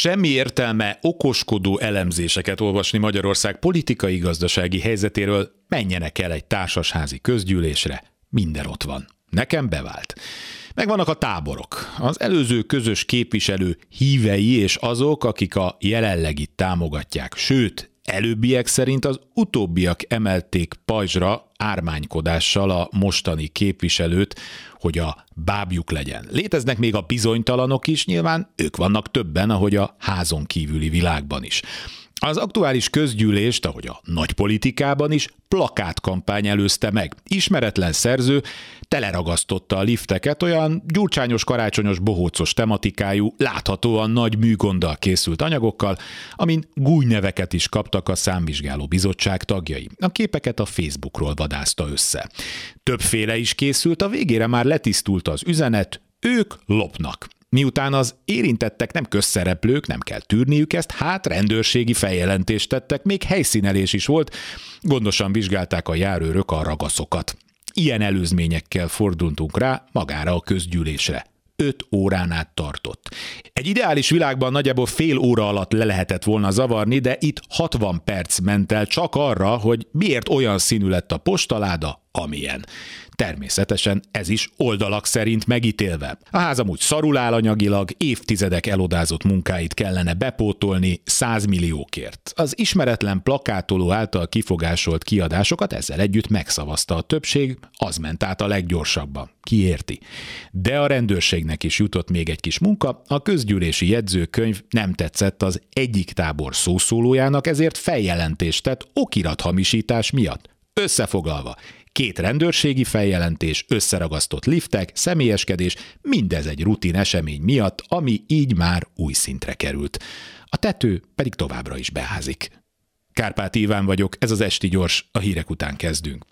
Semmi értelme okoskodó elemzéseket olvasni Magyarország politikai-gazdasági helyzetéről, menjenek el egy társasházi közgyűlésre, minden ott van. Nekem bevált. Megvannak a táborok. Az előző közös képviselő hívei és azok, akik a jelenlegit támogatják, sőt, előbbiek szerint az utóbbiak emelték pajzsra ármánykodással a mostani képviselőt, hogy a bábjuk legyen. Léteznek még a bizonytalanok is, nyilván ők vannak többen, ahogy a házon kívüli világban is. Az aktuális közgyűlést, ahogy a nagy politikában is, plakátkampány előzte meg. Ismeretlen szerző teleragasztotta a lifteket olyan gyurcsányos, karácsonyos, bohócos tematikájú, láthatóan nagy műgonddal készült anyagokkal, amin gújneveket is kaptak a számvizsgáló bizottság tagjai. A képeket a Facebookról vadázta össze. Többféle is készült, a végére már letisztult az üzenet, ők lopnak. Miután az érintettek nem közszereplők, nem kell tűrniük ezt, hát rendőrségi feljelentést tettek, még helyszínelés is volt, gondosan vizsgálták a járőrök a ragaszokat. Ilyen előzményekkel fordultunk rá magára a közgyűlésre. 5 órán át tartott. Egy ideális világban nagyjából fél óra alatt le lehetett volna zavarni, de itt 60 perc ment el csak arra, hogy miért olyan színű lett a postaláda, amilyen. Természetesen ez is oldalak szerint megítélve. A házam úgy szarul áll anyagilag, évtizedek elodázott munkáit kellene bepótolni 100 milliókért. Az ismeretlen plakátoló által kifogásolt kiadásokat ezzel együtt megszavazta a többség, az ment át a leggyorsabban. Ki érti. De a rendőrségnek is jutott még egy kis munka, a közgyűlési jegyzőkönyv nem tetszett az egyik tábor szószólójának, ezért feljelentést tett okirathamisítás miatt. Összefoglalva, Két rendőrségi feljelentés, összeragasztott liftek, személyeskedés, mindez egy rutin esemény miatt, ami így már új szintre került. A tető pedig továbbra is beházik. Kárpát Iván vagyok, ez az Esti Gyors, a hírek után kezdünk.